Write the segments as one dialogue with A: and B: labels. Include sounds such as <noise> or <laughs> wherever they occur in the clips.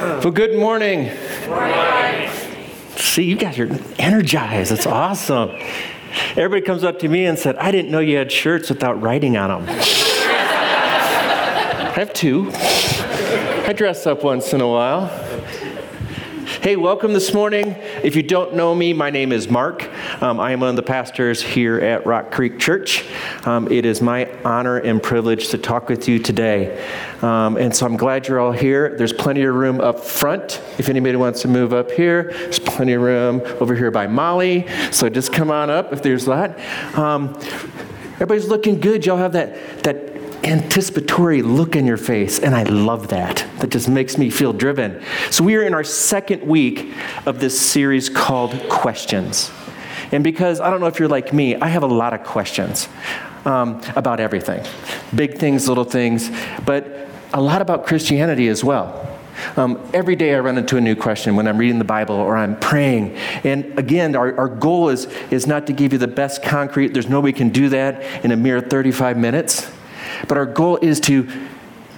A: Well, good morning. morning. See, you guys are energized. That's awesome. Everybody comes up to me and said, I didn't know you had shirts without writing on them. I have two. I dress up once in a while. Hey, welcome this morning. If you don't know me, my name is Mark. Um, I am one of the pastors here at Rock Creek Church. Um, it is my honor and privilege to talk with you today. Um, and so I'm glad you're all here. There's plenty of room up front if anybody wants to move up here. There's plenty of room over here by Molly. So just come on up if there's that. Um, everybody's looking good. Y'all have that, that anticipatory look in your face, and I love that. That just makes me feel driven. So, we are in our second week of this series called Questions. And because I don't know if you're like me, I have a lot of questions um, about everything big things, little things, but a lot about Christianity as well. Um, every day I run into a new question when I'm reading the Bible or I'm praying. And again, our, our goal is, is not to give you the best concrete, there's no way we can do that in a mere 35 minutes. But our goal is to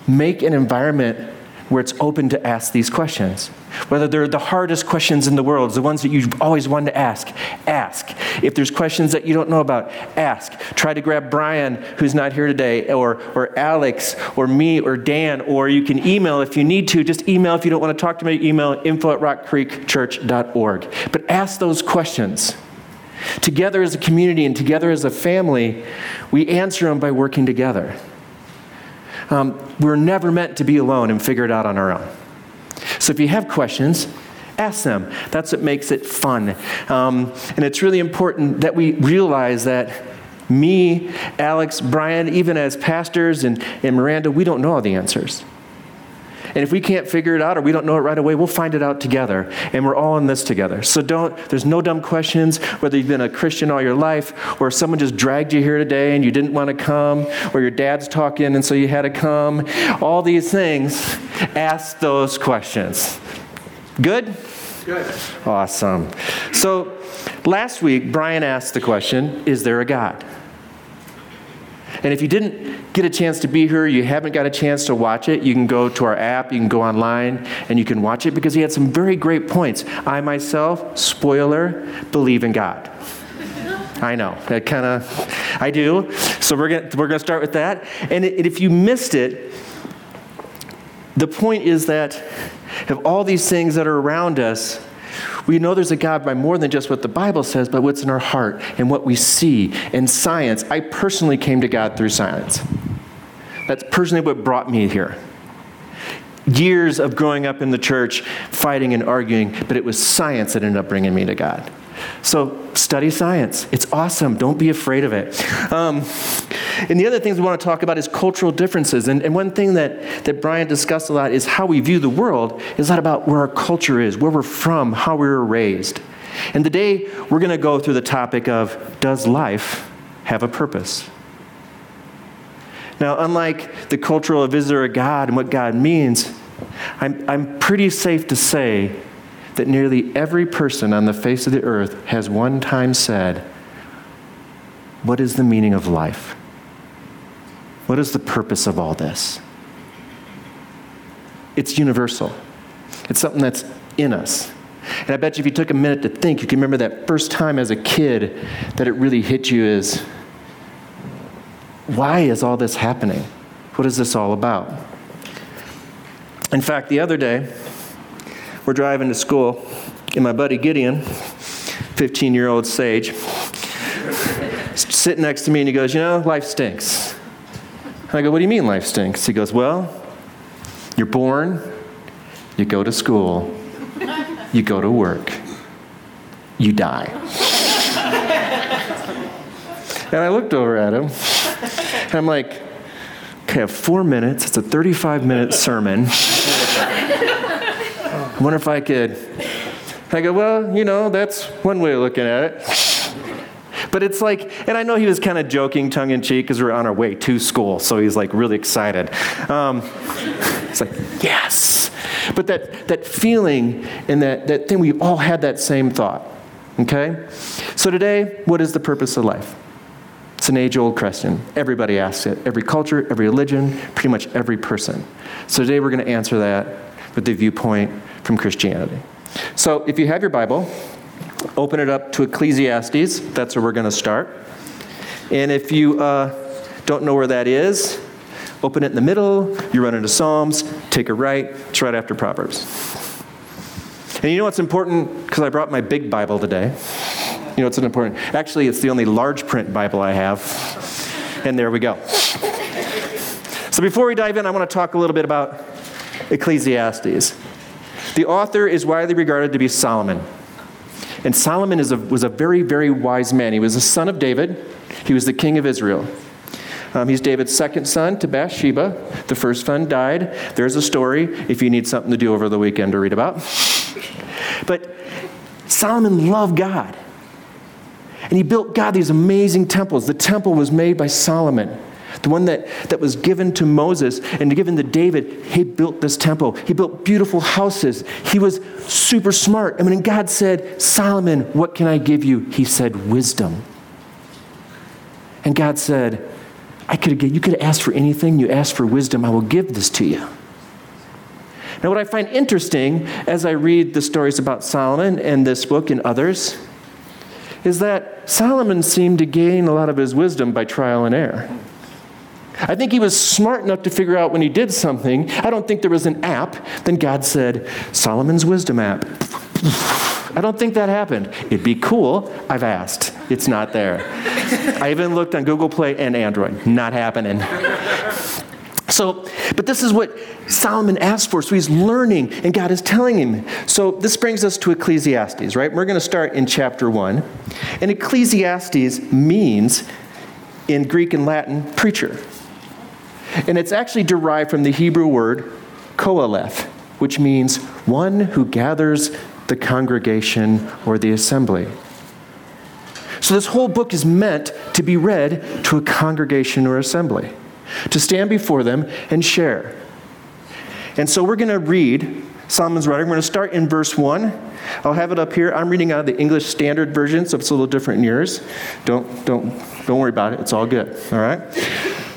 A: make an environment where it's open to ask these questions. Whether they're the hardest questions in the world, the ones that you've always wanted to ask, ask. If there's questions that you don't know about, ask. Try to grab Brian, who's not here today, or, or Alex, or me, or Dan, or you can email if you need to. Just email if you don't want to talk to me, email info at rockcreekchurch.org. But ask those questions. Together as a community and together as a family, we answer them by working together. Um, we're never meant to be alone and figure it out on our own. So if you have questions, ask them. That's what makes it fun. Um, and it's really important that we realize that me, Alex, Brian, even as pastors, and, and Miranda, we don't know all the answers. And if we can't figure it out or we don't know it right away, we'll find it out together. And we're all in this together. So don't, there's no dumb questions, whether you've been a Christian all your life, or someone just dragged you here today and you didn't want to come, or your dad's talking and so you had to come. All these things, ask those questions. Good?
B: Good.
A: Awesome. So last week, Brian asked the question Is there a God? And if you didn't get a chance to be here, you haven't got a chance to watch it, you can go to our app, you can go online, and you can watch it because he had some very great points. I myself, spoiler, believe in God. I know, that kind of, I do. So we're going we're gonna start with that. And if you missed it, the point is that of all these things that are around us, we know there's a God by more than just what the Bible says, but what's in our heart and what we see in science. I personally came to God through science. That's personally what brought me here. Years of growing up in the church, fighting and arguing, but it was science that ended up bringing me to God. So study science. It's awesome. Don't be afraid of it. Um, and the other things we want to talk about is cultural differences. And, and one thing that, that Brian discussed a lot is how we view the world is not about where our culture is, where we're from, how we were raised. And today we're going to go through the topic of does life have a purpose? Now, unlike the cultural visitor of God and what God means, I'm, I'm pretty safe to say that nearly every person on the face of the earth has one time said, What is the meaning of life? What is the purpose of all this? It's universal, it's something that's in us. And I bet you if you took a minute to think, you can remember that first time as a kid that it really hit you is why is all this happening? What is this all about? In fact, the other day, we're driving to school, and my buddy Gideon, 15 year old sage, sitting next to me, and he goes, You know, life stinks. And I go, What do you mean life stinks? He goes, Well, you're born, you go to school, you go to work, you die. and I looked over at him, and I'm like, Okay, I have four minutes. It's a 35 minute sermon. I wonder if I could. I go, well, you know, that's one way of looking at it. But it's like, and I know he was kind of joking tongue in cheek because we are on our way to school, so he's like really excited. Um, it's like, yes. But that, that feeling and that, that thing, we all had that same thought. Okay? So today, what is the purpose of life? It's an age old question. Everybody asks it. Every culture, every religion, pretty much every person. So today we're going to answer that with the viewpoint from Christianity. So if you have your Bible, open it up to Ecclesiastes. That's where we're going to start. And if you uh, don't know where that is, open it in the middle. You run into Psalms, take a right. It's right after Proverbs. And you know what's important? Because I brought my big Bible today. You know what's important? Actually, it's the only large print Bible I have. And there we go. So before we dive in, I want to talk a little bit about Ecclesiastes. The author is widely regarded to be Solomon. And Solomon a, was a very, very wise man. He was the son of David, he was the king of Israel. Um, he's David's second son to Bathsheba. The first son died. There's a story if you need something to do over the weekend to read about. But Solomon loved God. And he built God these amazing temples. The temple was made by Solomon. The one that, that was given to Moses and given to David, he built this temple. He built beautiful houses. He was super smart. And when God said, Solomon, what can I give you? He said, wisdom. And God said, I could you could have asked for anything. You asked for wisdom. I will give this to you. Now, what I find interesting as I read the stories about Solomon and this book and others is that Solomon seemed to gain a lot of his wisdom by trial and error. I think he was smart enough to figure out when he did something. I don't think there was an app. Then God said, Solomon's Wisdom app. I don't think that happened. It'd be cool. I've asked. It's not there. I even looked on Google Play and Android. Not happening. So, but this is what Solomon asked for. So he's learning, and God is telling him. So this brings us to Ecclesiastes, right? We're going to start in chapter 1. And Ecclesiastes means, in Greek and Latin, preacher. And it's actually derived from the Hebrew word koheleth, which means one who gathers the congregation or the assembly. So this whole book is meant to be read to a congregation or assembly, to stand before them and share. And so we're going to read Solomon's writing. We're going to start in verse 1. I'll have it up here. I'm reading out of the English Standard Version, so it's a little different in yours. Don't, don't, don't worry about it. It's all good. All right?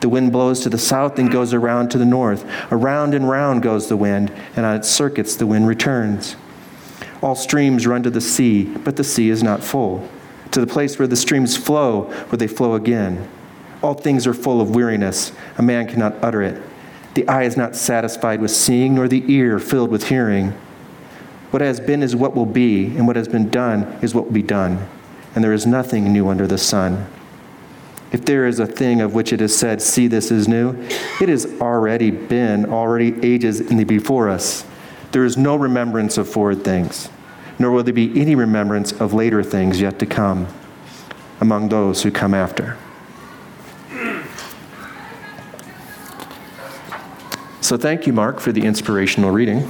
A: The wind blows to the south and goes around to the north. Around and round goes the wind, and on its circuits the wind returns. All streams run to the sea, but the sea is not full. To the place where the streams flow, where they flow again. All things are full of weariness. A man cannot utter it. The eye is not satisfied with seeing, nor the ear filled with hearing. What has been is what will be, and what has been done is what will be done. And there is nothing new under the sun. If there is a thing of which it is said, See, this is new, it has already been, already ages in the before us. There is no remembrance of forward things, nor will there be any remembrance of later things yet to come among those who come after. So thank you, Mark, for the inspirational reading.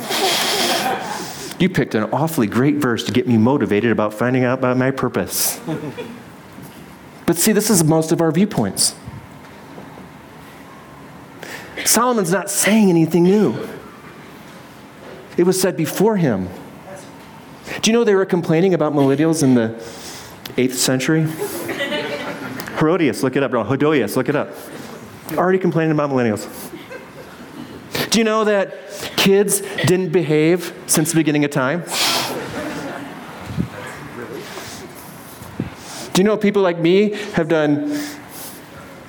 A: You picked an awfully great verse to get me motivated about finding out about my purpose. But see, this is most of our viewpoints. Solomon's not saying anything new. It was said before him. Do you know they were complaining about millennials in the 8th century? Herodias, look it up. Hodolius, look it up. Already complaining about millennials. Do you know that kids didn't behave since the beginning of time? Do you know people like me have done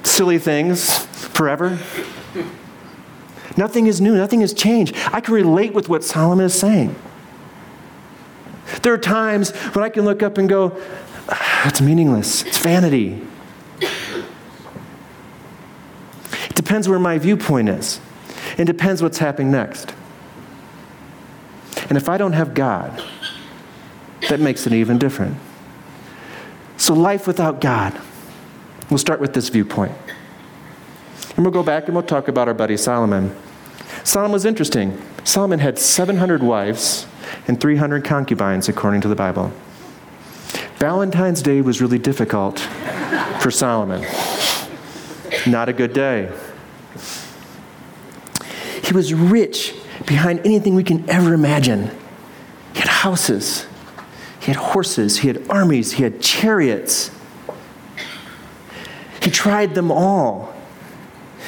A: silly things forever? Nothing is new, nothing has changed. I can relate with what Solomon is saying. There are times when I can look up and go, ah, it's meaningless, it's vanity. It depends where my viewpoint is, it depends what's happening next. And if I don't have God, that makes it even different. So, life without God. We'll start with this viewpoint. And we'll go back and we'll talk about our buddy Solomon. Solomon was interesting. Solomon had 700 wives and 300 concubines, according to the Bible. Valentine's Day was really difficult for Solomon. Not a good day. He was rich behind anything we can ever imagine. He had houses, he had horses, he had armies, he had chariots. He tried them all.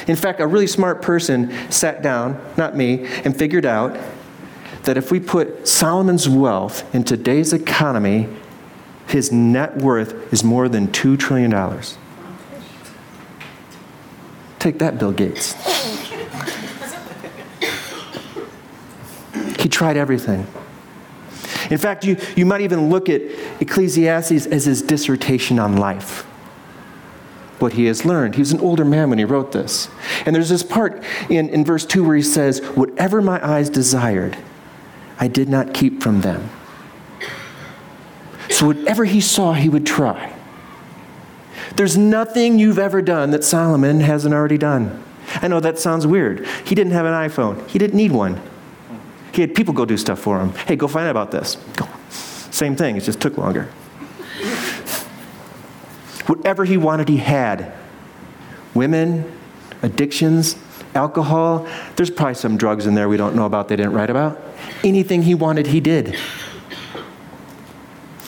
A: In fact, a really smart person sat down, not me, and figured out that if we put Solomon's wealth in today's economy, his net worth is more than $2 trillion. Take that, Bill Gates. he tried everything. In fact, you, you might even look at Ecclesiastes as his dissertation on life. What he has learned. He was an older man when he wrote this. And there's this part in, in verse 2 where he says, Whatever my eyes desired, I did not keep from them. So whatever he saw, he would try. There's nothing you've ever done that Solomon hasn't already done. I know that sounds weird. He didn't have an iPhone, he didn't need one. He had people go do stuff for him. Hey, go find out about this. Go. Same thing, it just took longer. Whatever he wanted, he had. Women, addictions, alcohol. There's probably some drugs in there we don't know about, they didn't write about. Anything he wanted, he did.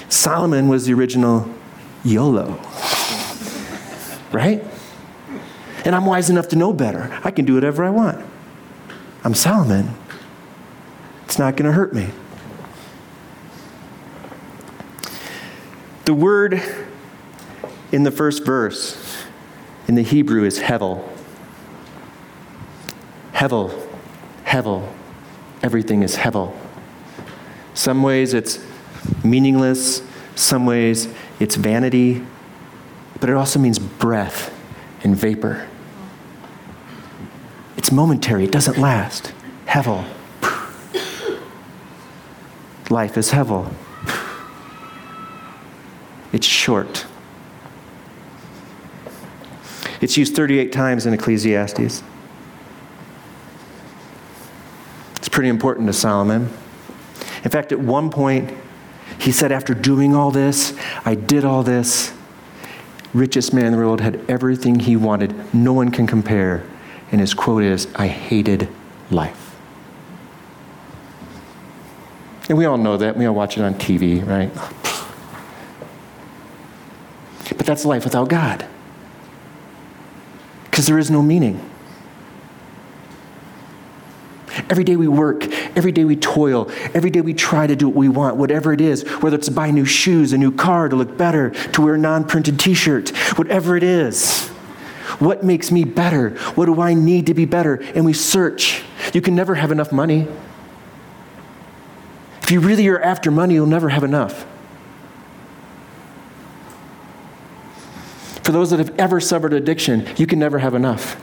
A: Solomon was the original YOLO. Right? And I'm wise enough to know better. I can do whatever I want. I'm Solomon. It's not going to hurt me. The word in the first verse in the Hebrew is hevel. Hevel. Hevel. Everything is hevel. Some ways it's meaningless, some ways it's vanity, but it also means breath and vapor. It's momentary, it doesn't last. Hevel. Life is hevel. It's short. It's used 38 times in Ecclesiastes. It's pretty important to Solomon. In fact, at one point, he said, After doing all this, I did all this. Richest man in the world had everything he wanted. No one can compare. And his quote is, I hated life. And we all know that. We all watch it on TV, right? But that's life without God. Because there is no meaning. Every day we work, every day we toil, every day we try to do what we want, whatever it is, whether it's to buy new shoes, a new car, to look better, to wear a non printed t shirt, whatever it is. What makes me better? What do I need to be better? And we search. You can never have enough money. If you really are after money, you'll never have enough. For those that have ever suffered addiction, you can never have enough.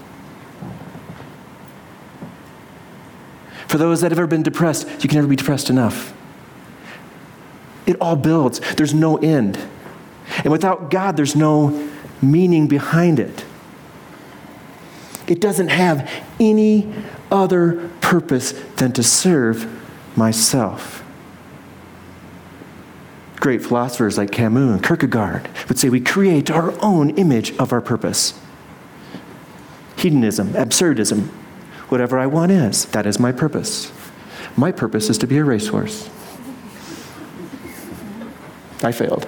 A: For those that have ever been depressed, you can never be depressed enough. It all builds, there's no end. And without God, there's no meaning behind it. It doesn't have any other purpose than to serve myself. Great philosophers like Camus and Kierkegaard would say we create our own image of our purpose. Hedonism, absurdism, whatever I want is, that is my purpose. My purpose is to be a racehorse. I failed.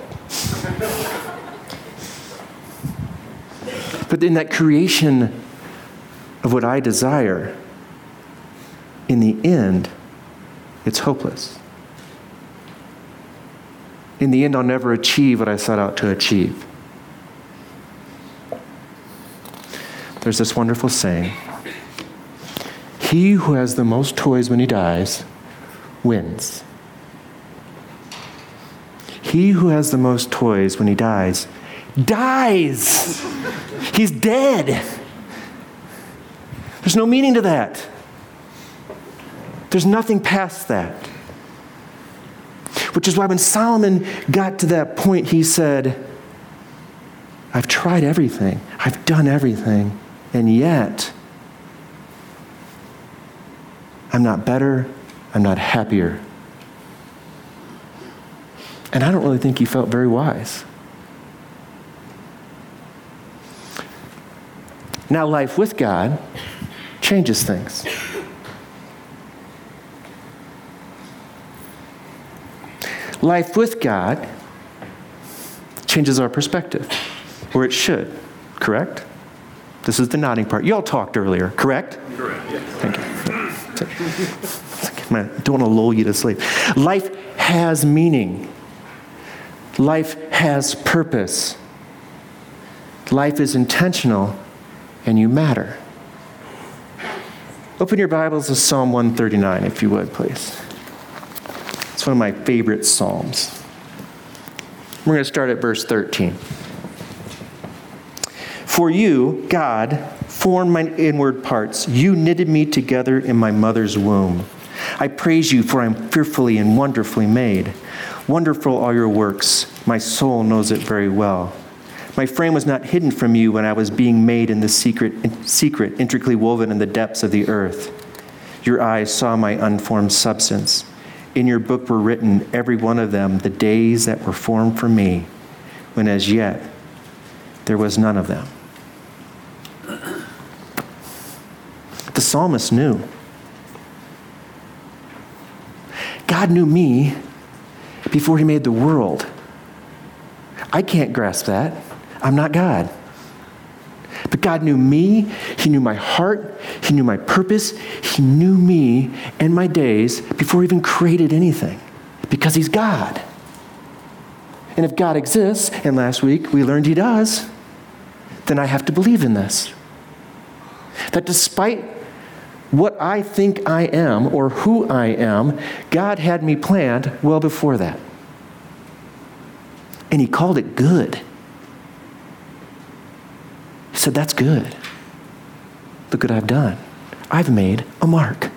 A: but in that creation of what I desire, in the end, it's hopeless in the end, I'll never achieve what I set out to achieve. There's this wonderful saying He who has the most toys when he dies wins. He who has the most toys when he dies dies. He's dead. There's no meaning to that. There's nothing past that. Which is why when Solomon got to that point, he said, I've tried everything, I've done everything, and yet I'm not better, I'm not happier. And I don't really think he felt very wise. Now, life with God changes things. Life with God changes our perspective, or it should, correct? This is the nodding part. You all talked earlier, correct? Correct, yes. Thank you. I don't want to lull you to sleep. Life has meaning. Life has purpose. Life is intentional, and you matter. Open your Bibles to Psalm 139, if you would, please. One of my favorite Psalms. We're going to start at verse 13. For you, God, formed my inward parts. You knitted me together in my mother's womb. I praise you, for I am fearfully and wonderfully made. Wonderful are your works. My soul knows it very well. My frame was not hidden from you when I was being made in the secret, secret, intricately woven in the depths of the earth. Your eyes saw my unformed substance. In your book were written, every one of them, the days that were formed for me, when as yet there was none of them. The psalmist knew. God knew me before he made the world. I can't grasp that. I'm not God. But God knew me, He knew my heart, He knew my purpose, He knew me and my days before He even created anything because He's God. And if God exists, and last week we learned He does, then I have to believe in this. That despite what I think I am or who I am, God had me planned well before that. And He called it good said, That's good. Look what I've done. I've made a mark.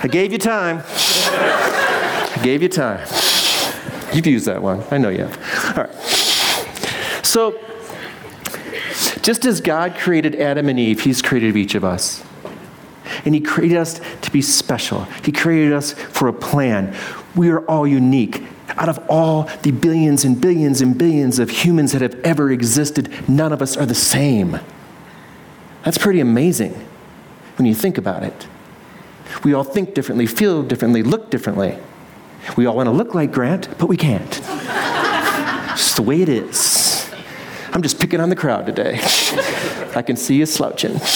A: I gave you time. I gave you time. You've used that one. I know you have. All right. So, just as God created Adam and Eve, He's created each of us. And He created us to be special. He created us for a plan. We are all unique. Out of all the billions and billions and billions of humans that have ever existed, none of us are the same. That's pretty amazing when you think about it. We all think differently, feel differently, look differently. We all want to look like Grant, but we can't. <laughs> it's the way it is. I'm just picking on the crowd today. <laughs> I can see you slouching. <laughs>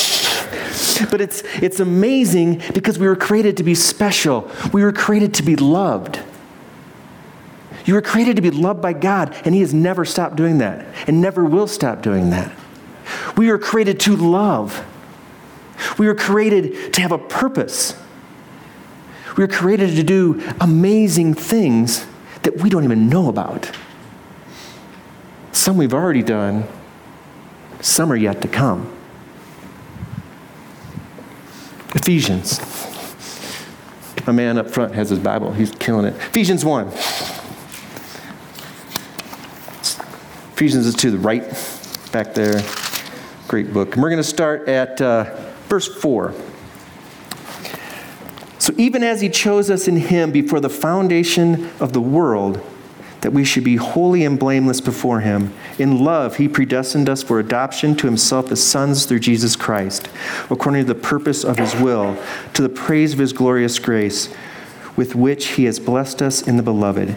A: But it's, it's amazing because we were created to be special. We were created to be loved. You were created to be loved by God, and He has never stopped doing that and never will stop doing that. We were created to love. We were created to have a purpose. We were created to do amazing things that we don't even know about. Some we've already done, some are yet to come. Ephesians. A man up front has his Bible, he's killing it. Ephesians 1. Ephesians is to the right, back there. Great book. And we're going to start at uh, verse 4. So, even as he chose us in him before the foundation of the world, that we should be holy and blameless before him. In love, he predestined us for adoption to himself as sons through Jesus Christ, according to the purpose of his will, to the praise of his glorious grace, with which he has blessed us in the beloved.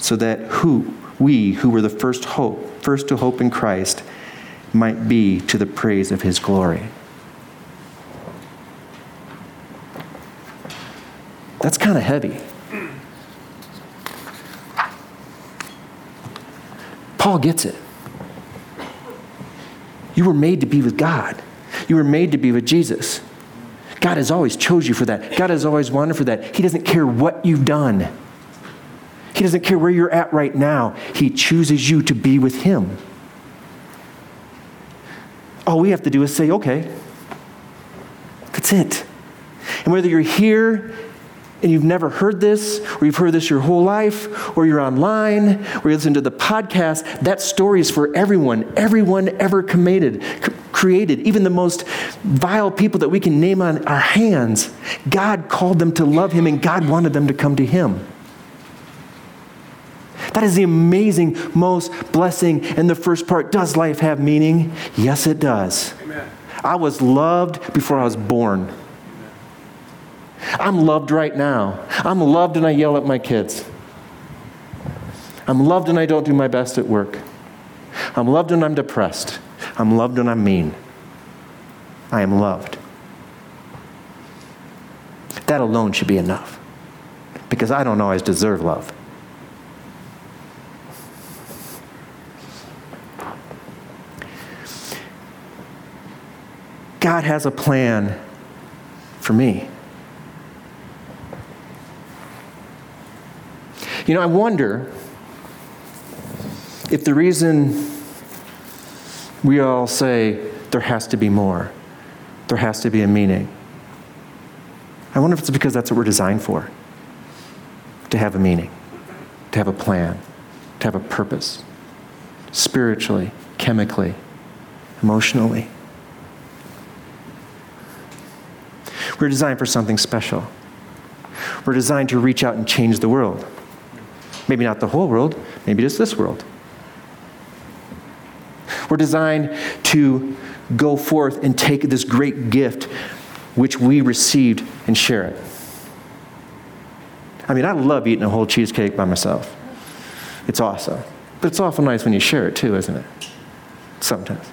A: so that who we who were the first hope, first to hope in Christ, might be to the praise of his glory. That's kind of heavy. Paul gets it. You were made to be with God. You were made to be with Jesus. God has always chose you for that. God has always wanted for that. He doesn't care what you've done. He doesn't care where you're at right now. He chooses you to be with Him. All we have to do is say, okay. That's it. And whether you're here and you've never heard this, or you've heard this your whole life, or you're online, or you listen to the podcast, that story is for everyone. Everyone ever committed, created, even the most vile people that we can name on our hands. God called them to love Him, and God wanted them to come to Him. That is the amazing, most blessing. And the first part does life have meaning? Yes, it does. Amen. I was loved before I was born. I'm loved right now. I'm loved and I yell at my kids. I'm loved and I don't do my best at work. I'm loved and I'm depressed. I'm loved and I'm mean. I am loved. That alone should be enough because I don't always deserve love. God has a plan for me. You know, I wonder if the reason we all say there has to be more, there has to be a meaning, I wonder if it's because that's what we're designed for to have a meaning, to have a plan, to have a purpose, spiritually, chemically, emotionally. We're designed for something special. We're designed to reach out and change the world. Maybe not the whole world, maybe just this world. We're designed to go forth and take this great gift which we received and share it. I mean, I love eating a whole cheesecake by myself. It's awesome. But it's awful nice when you share it too, isn't it? Sometimes.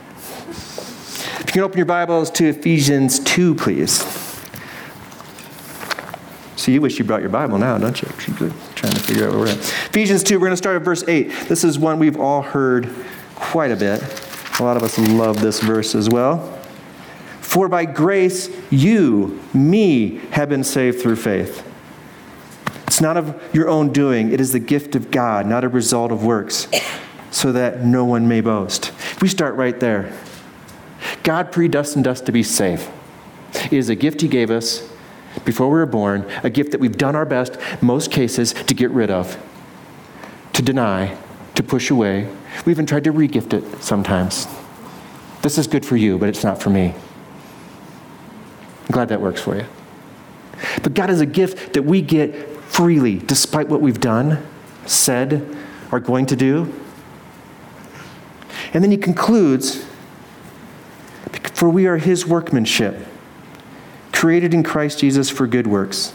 A: If you can open your Bibles to Ephesians 2, please. So you wish you brought your Bible now, don't you? Trying to figure out where we're at. Ephesians 2, we're going to start at verse 8. This is one we've all heard quite a bit. A lot of us love this verse as well. For by grace you, me, have been saved through faith. It's not of your own doing, it is the gift of God, not a result of works, so that no one may boast. We start right there. God predestined us to be saved. It is a gift He gave us before we were born, a gift that we've done our best, most cases, to get rid of, to deny, to push away. We even tried to regift it sometimes. This is good for you, but it's not for me. I'm glad that works for you. But God is a gift that we get freely, despite what we've done, said, are going to do. And then he concludes For we are his workmanship created in Christ Jesus for good works,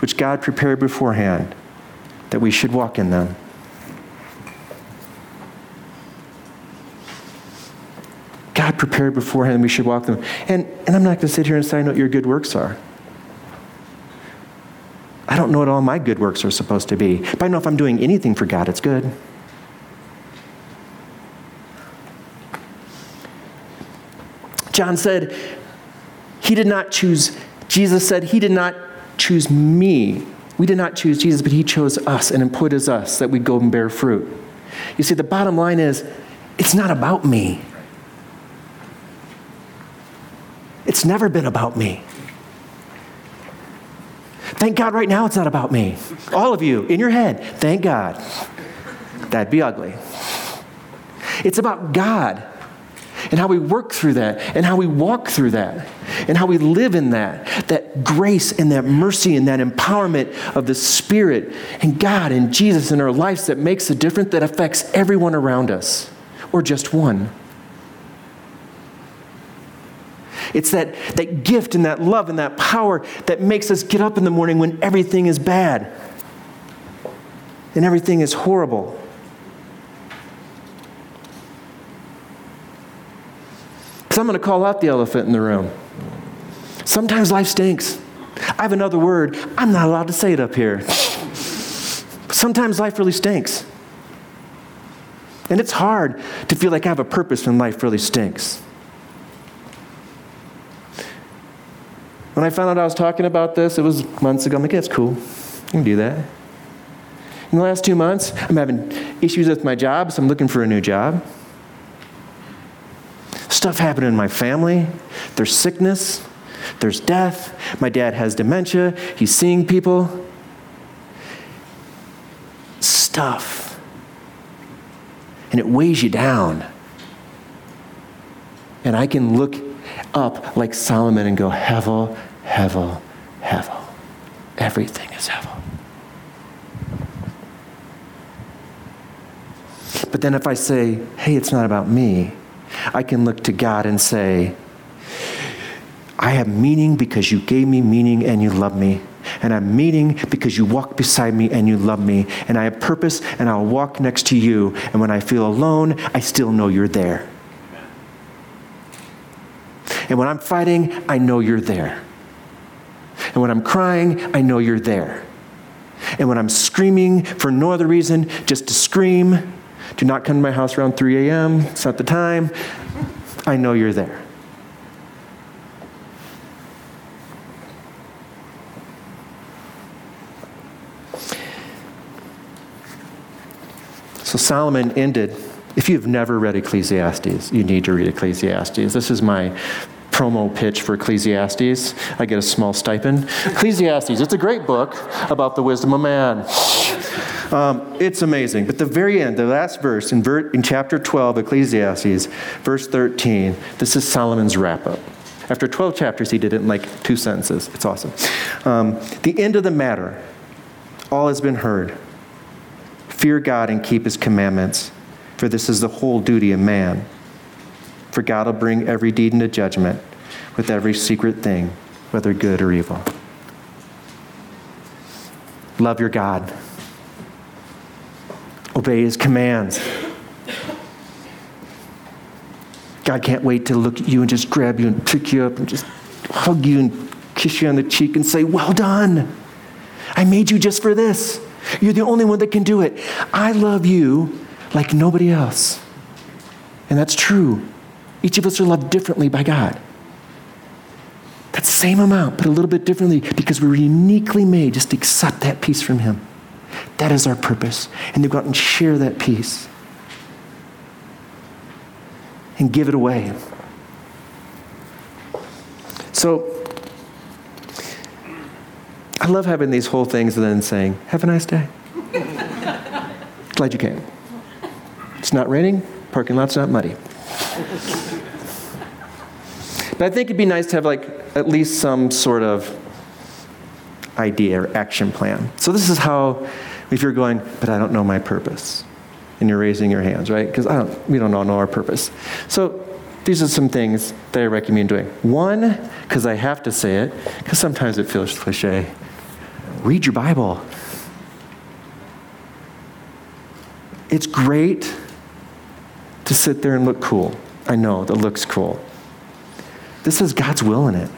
A: which God prepared beforehand that we should walk in them. God prepared beforehand we should walk in them. And, and I'm not going to sit here and say I know what your good works are. I don't know what all my good works are supposed to be. But I know if I'm doing anything for God, it's good. John said, he did not choose, Jesus said, He did not choose me. We did not choose Jesus, but He chose us and appointed us that we'd go and bear fruit. You see, the bottom line is it's not about me. It's never been about me. Thank God right now it's not about me. All of you in your head, thank God. That'd be ugly. It's about God and how we work through that and how we walk through that and how we live in that that grace and that mercy and that empowerment of the spirit and god and jesus in our lives that makes a difference that affects everyone around us or just one it's that, that gift and that love and that power that makes us get up in the morning when everything is bad and everything is horrible Because I'm going to call out the elephant in the room. Sometimes life stinks. I have another word. I'm not allowed to say it up here. Sometimes life really stinks. And it's hard to feel like I have a purpose when life really stinks. When I found out I was talking about this, it was months ago. I'm like, it's cool. You can do that. In the last two months, I'm having issues with my job, so I'm looking for a new job. Stuff happening in my family. There's sickness. There's death. My dad has dementia. He's seeing people. Stuff. And it weighs you down. And I can look up like Solomon and go, Hevel, Hevel, Hevel. Everything is Hevel. But then if I say, hey, it's not about me, I can look to God and say, I have meaning because you gave me meaning and you love me. And I'm meaning because you walk beside me and you love me. And I have purpose and I'll walk next to you. And when I feel alone, I still know you're there. And when I'm fighting, I know you're there. And when I'm crying, I know you're there. And when I'm screaming for no other reason, just to scream, do not come to my house around 3 a.m., it's not the time, I know you're there. Solomon ended. If you've never read Ecclesiastes, you need to read Ecclesiastes. This is my promo pitch for Ecclesiastes. I get a small stipend. Ecclesiastes, it's a great book about the wisdom of man. Um, it's amazing. But the very end, the last verse in, ver- in chapter 12, Ecclesiastes, verse 13, this is Solomon's wrap up. After 12 chapters, he did it in like two sentences. It's awesome. Um, the end of the matter, all has been heard. Fear God and keep his commandments, for this is the whole duty of man. For God will bring every deed into judgment with every secret thing, whether good or evil. Love your God. Obey his commands. God can't wait to look at you and just grab you and pick you up and just hug you and kiss you on the cheek and say, Well done. I made you just for this. You're the only one that can do it. I love you like nobody else. And that's true. Each of us are loved differently by God. That same amount, but a little bit differently because we're uniquely made just to accept that peace from Him. That is our purpose. And to go out and share that peace and give it away. So, I love having these whole things and then saying, Have a nice day. <laughs> Glad you came. It's not raining, parking lot's not muddy. But I think it'd be nice to have like at least some sort of idea or action plan. So this is how if you're going, but I don't know my purpose. And you're raising your hands, right? Because I don't we don't all know our purpose. So these are some things that I recommend doing. One, because I have to say it, because sometimes it feels cliche read your Bible. It's great to sit there and look cool. I know that looks cool. This has God's will in it.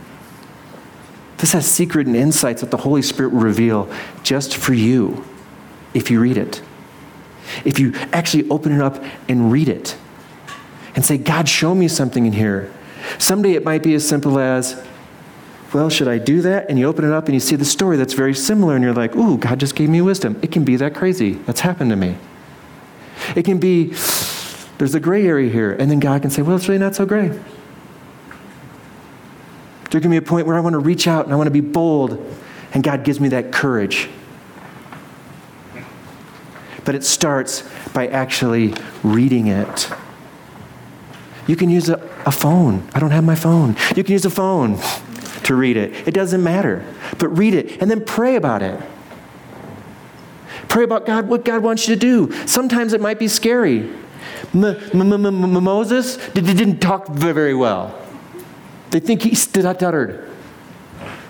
A: This has secret and insights that the Holy Spirit will reveal just for you if you read it. If you actually open it up and read it and say, God, show me something in here. Someday it might be as simple as, well, should I do that? And you open it up and you see the story that's very similar, and you're like, ooh, God just gave me wisdom. It can be that crazy. That's happened to me. It can be, there's a gray area here, and then God can say, well, it's really not so gray. There can be a point where I want to reach out and I want to be bold, and God gives me that courage. But it starts by actually reading it. You can use a, a phone. I don't have my phone. You can use a phone to read it. It doesn't matter. But read it and then pray about it. Pray about God, what God wants you to do. Sometimes it might be scary. Moses didn't talk very well. They think he stuttered.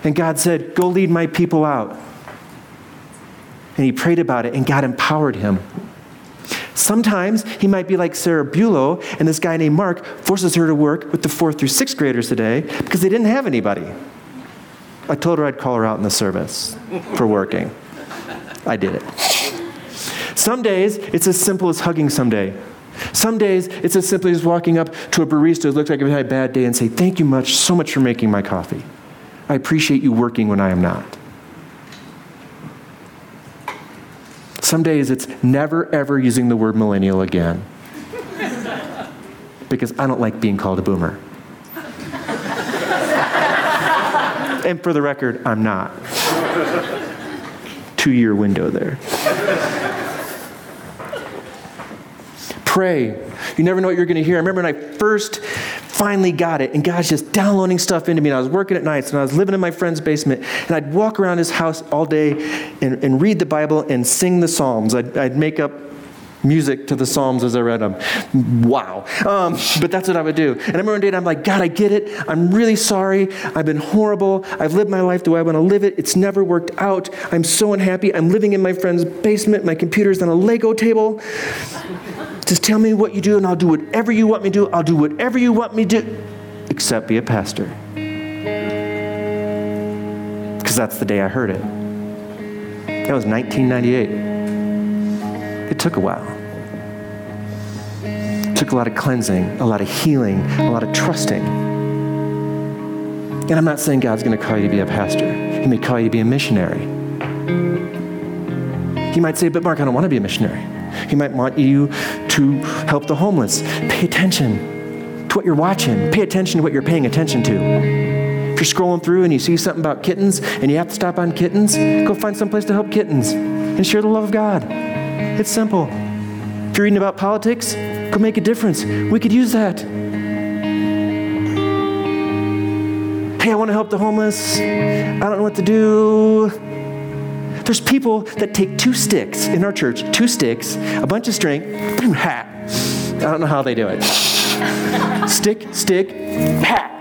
A: And God said, Go lead my people out. And he prayed about it, and God empowered him. Sometimes he might be like Sarah Bulow, and this guy named Mark forces her to work with the fourth through sixth graders today because they didn't have anybody. I told her I'd call her out in the service for working. I did it. Some days, it's as simple as hugging someday. Some days, it's as simple as walking up to a barista who looks like he had a bad day and say, Thank you much, so much for making my coffee. I appreciate you working when I am not. Some days it's never, ever using the word millennial again because I don't like being called a boomer. and for the record, I'm not. Two year window there. Pray. You never know what you're going to hear. I remember when I first finally got it, and God's just downloading stuff into me. And I was working at nights, and I was living in my friend's basement, and I'd walk around his house all day and, and read the Bible and sing the Psalms. I'd, I'd make up music to the Psalms as I read them. Wow. Um, but that's what I would do. And I remember one day I'm like, God, I get it. I'm really sorry. I've been horrible. I've lived my life the way I want to live it. It's never worked out. I'm so unhappy. I'm living in my friend's basement. My computer's on a Lego table. Just tell me what you do, and I'll do whatever you want me to do. I'll do whatever you want me to do, except be a pastor. Because that's the day I heard it. That was 1998. It took a while. It took a lot of cleansing, a lot of healing, a lot of trusting. And I'm not saying God's going to call you to be a pastor. He may call you to be a missionary. He might say, but Mark, I don't want to be a missionary. He might want you to help the homeless. Pay attention to what you're watching. Pay attention to what you're paying attention to. You're scrolling through and you see something about kittens and you have to stop on kittens, go find some place to help kittens and share the love of God. It's simple. If you're reading about politics, go make a difference. We could use that. Hey, I want to help the homeless. I don't know what to do. There's people that take two sticks in our church, two sticks, a bunch of string, <laughs> hat. I don't know how they do it. stick, stick, hat.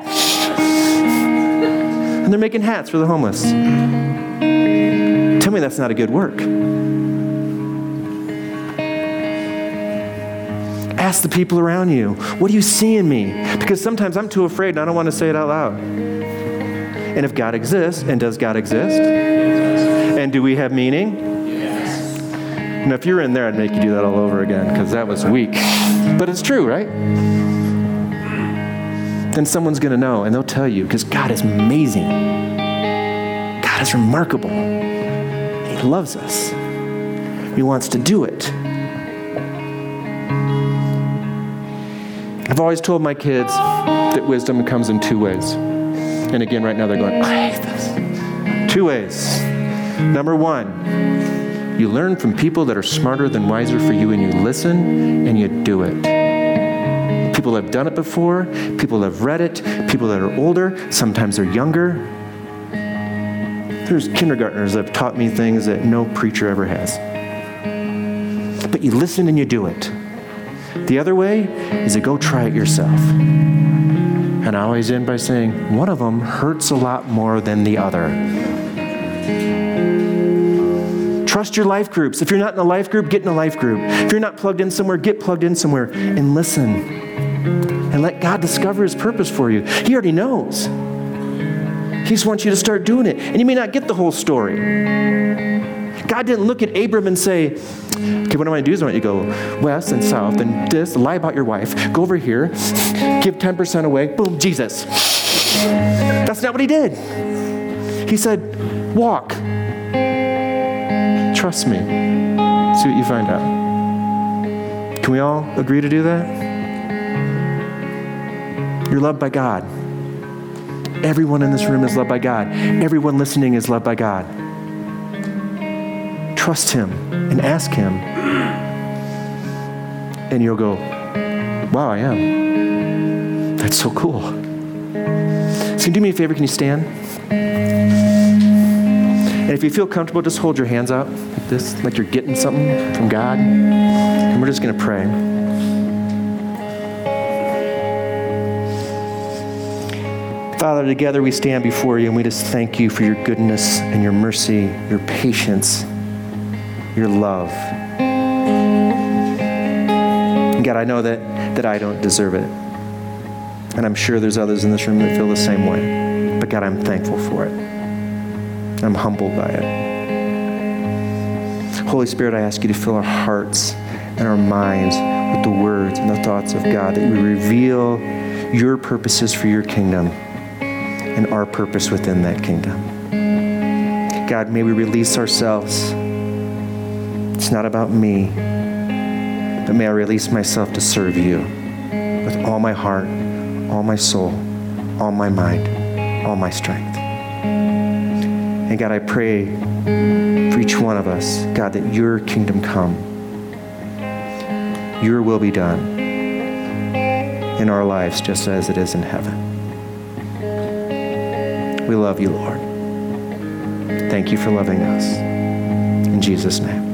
A: And they're making hats for the homeless. Tell me that's not a good work. Ask the people around you, what do you see in me? Because sometimes I'm too afraid and I don't want to say it out loud. And if God exists, and does God exist? And do we have meaning? Yes. If you're in there, I'd make you do that all over again because that was weak. But it's true, right? Mm. Then someone's going to know and they'll tell you because God is amazing. God is remarkable. He loves us. He wants to do it. I've always told my kids that wisdom comes in two ways. And again, right now they're going, I hate this. Two ways. Number one, you learn from people that are smarter than wiser for you, and you listen and you do it. People have done it before, people have read it, people that are older, sometimes they're younger. There's kindergartners that have taught me things that no preacher ever has. But you listen and you do it. The other way is to go try it yourself. And I always end by saying, one of them hurts a lot more than the other. Trust your life groups. If you're not in a life group, get in a life group. If you're not plugged in somewhere, get plugged in somewhere and listen. And let God discover His purpose for you. He already knows. He just wants you to start doing it. And you may not get the whole story. God didn't look at Abram and say, Okay, what I want to do is I want you to go west and south and this, lie about your wife, go over here, give 10% away, boom, Jesus. That's not what he did. He said, walk. Trust me. See what you find out. Can we all agree to do that? You're loved by God. Everyone in this room is loved by God. Everyone listening is loved by God trust Him and ask Him. And you'll go, wow, I am. That's so cool. So, do me a favor, can you stand? And if you feel comfortable, just hold your hands out like this, like you're getting something from God. And we're just going to pray. Father, together we stand before you and we just thank you for your goodness and your mercy, your patience your love. And God, I know that, that I don't deserve it. And I'm sure there's others in this room that feel the same way. But God, I'm thankful for it. I'm humbled by it. Holy Spirit, I ask you to fill our hearts and our minds with the words and the thoughts of God, that we reveal your purposes for your kingdom and our purpose within that kingdom. God, may we release ourselves. It's not about me, but may I release myself to serve you with all my heart, all my soul, all my mind, all my strength. And God, I pray for each one of us, God, that your kingdom come, your will be done in our lives just as it is in heaven. We love you, Lord. Thank you for loving us. In Jesus' name.